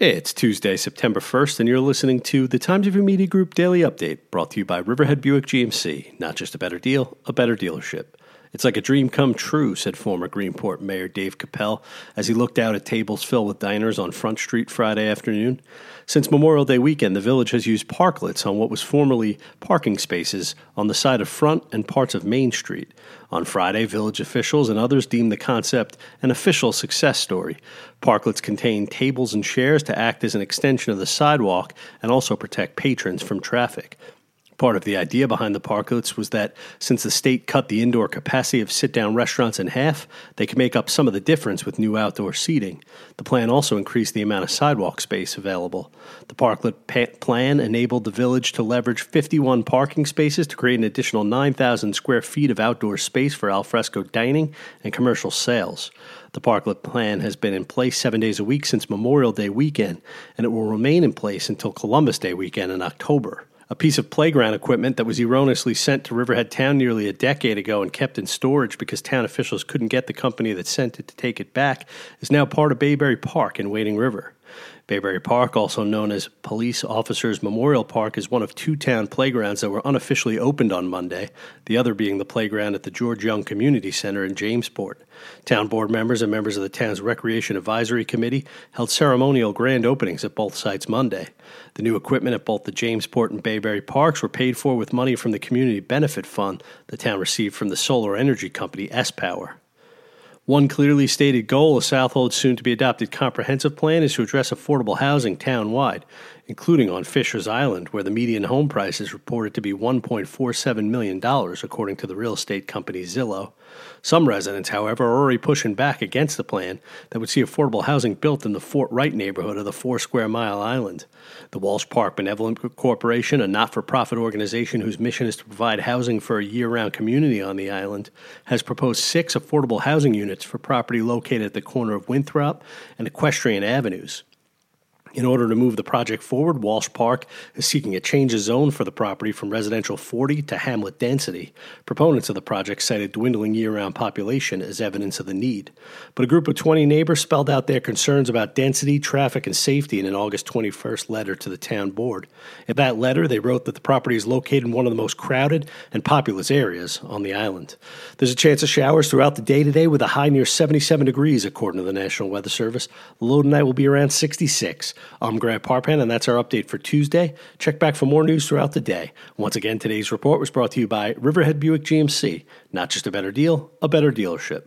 It's Tuesday, September 1st, and you're listening to the Times Review Media Group Daily Update, brought to you by Riverhead Buick GMC. Not just a better deal, a better dealership. It's like a dream come true, said former Greenport Mayor Dave Kapell as he looked out at tables filled with diners on Front Street Friday afternoon. Since Memorial Day weekend, the village has used parklets on what was formerly parking spaces on the side of Front and parts of Main Street. On Friday, village officials and others deemed the concept an official success story. Parklets contain tables and chairs to act as an extension of the sidewalk and also protect patrons from traffic. Part of the idea behind the parklets was that since the state cut the indoor capacity of sit down restaurants in half, they could make up some of the difference with new outdoor seating. The plan also increased the amount of sidewalk space available. The parklet pa- plan enabled the village to leverage 51 parking spaces to create an additional 9,000 square feet of outdoor space for alfresco dining and commercial sales. The parklet plan has been in place seven days a week since Memorial Day weekend, and it will remain in place until Columbus Day weekend in October. A piece of playground equipment that was erroneously sent to Riverhead Town nearly a decade ago and kept in storage because town officials couldn't get the company that sent it to take it back is now part of Bayberry Park in Wading River. Bayberry Park, also known as Police Officers Memorial Park, is one of two town playgrounds that were unofficially opened on Monday, the other being the playground at the George Young Community Center in Jamesport. Town board members and members of the town's Recreation Advisory Committee held ceremonial grand openings at both sites Monday. The new equipment at both the Jamesport and Bayberry Parks were paid for with money from the Community Benefit Fund the town received from the solar energy company sPower. One clearly stated goal of Southold's soon to be adopted comprehensive plan is to address affordable housing town-wide, including on Fisher's Island, where the median home price is reported to be $1.47 million, according to the real estate company Zillow. Some residents, however, are already pushing back against the plan that would see affordable housing built in the Fort Wright neighborhood of the four square mile island. The Walsh Park Benevolent Corporation, a not for profit organization whose mission is to provide housing for a year round community on the island, has proposed six affordable housing units for property located at the corner of Winthrop and Equestrian Avenues. In order to move the project forward, Walsh Park is seeking a change of zone for the property from residential 40 to hamlet density. Proponents of the project cited dwindling year round population as evidence of the need. But a group of 20 neighbors spelled out their concerns about density, traffic, and safety in an August 21st letter to the town board. In that letter, they wrote that the property is located in one of the most crowded and populous areas on the island. There's a chance of showers throughout the day today with a high near 77 degrees, according to the National Weather Service. The low tonight will be around 66. I'm Grant Parpan, and that's our update for Tuesday. Check back for more news throughout the day. Once again, today's report was brought to you by Riverhead Buick GMC. Not just a better deal, a better dealership.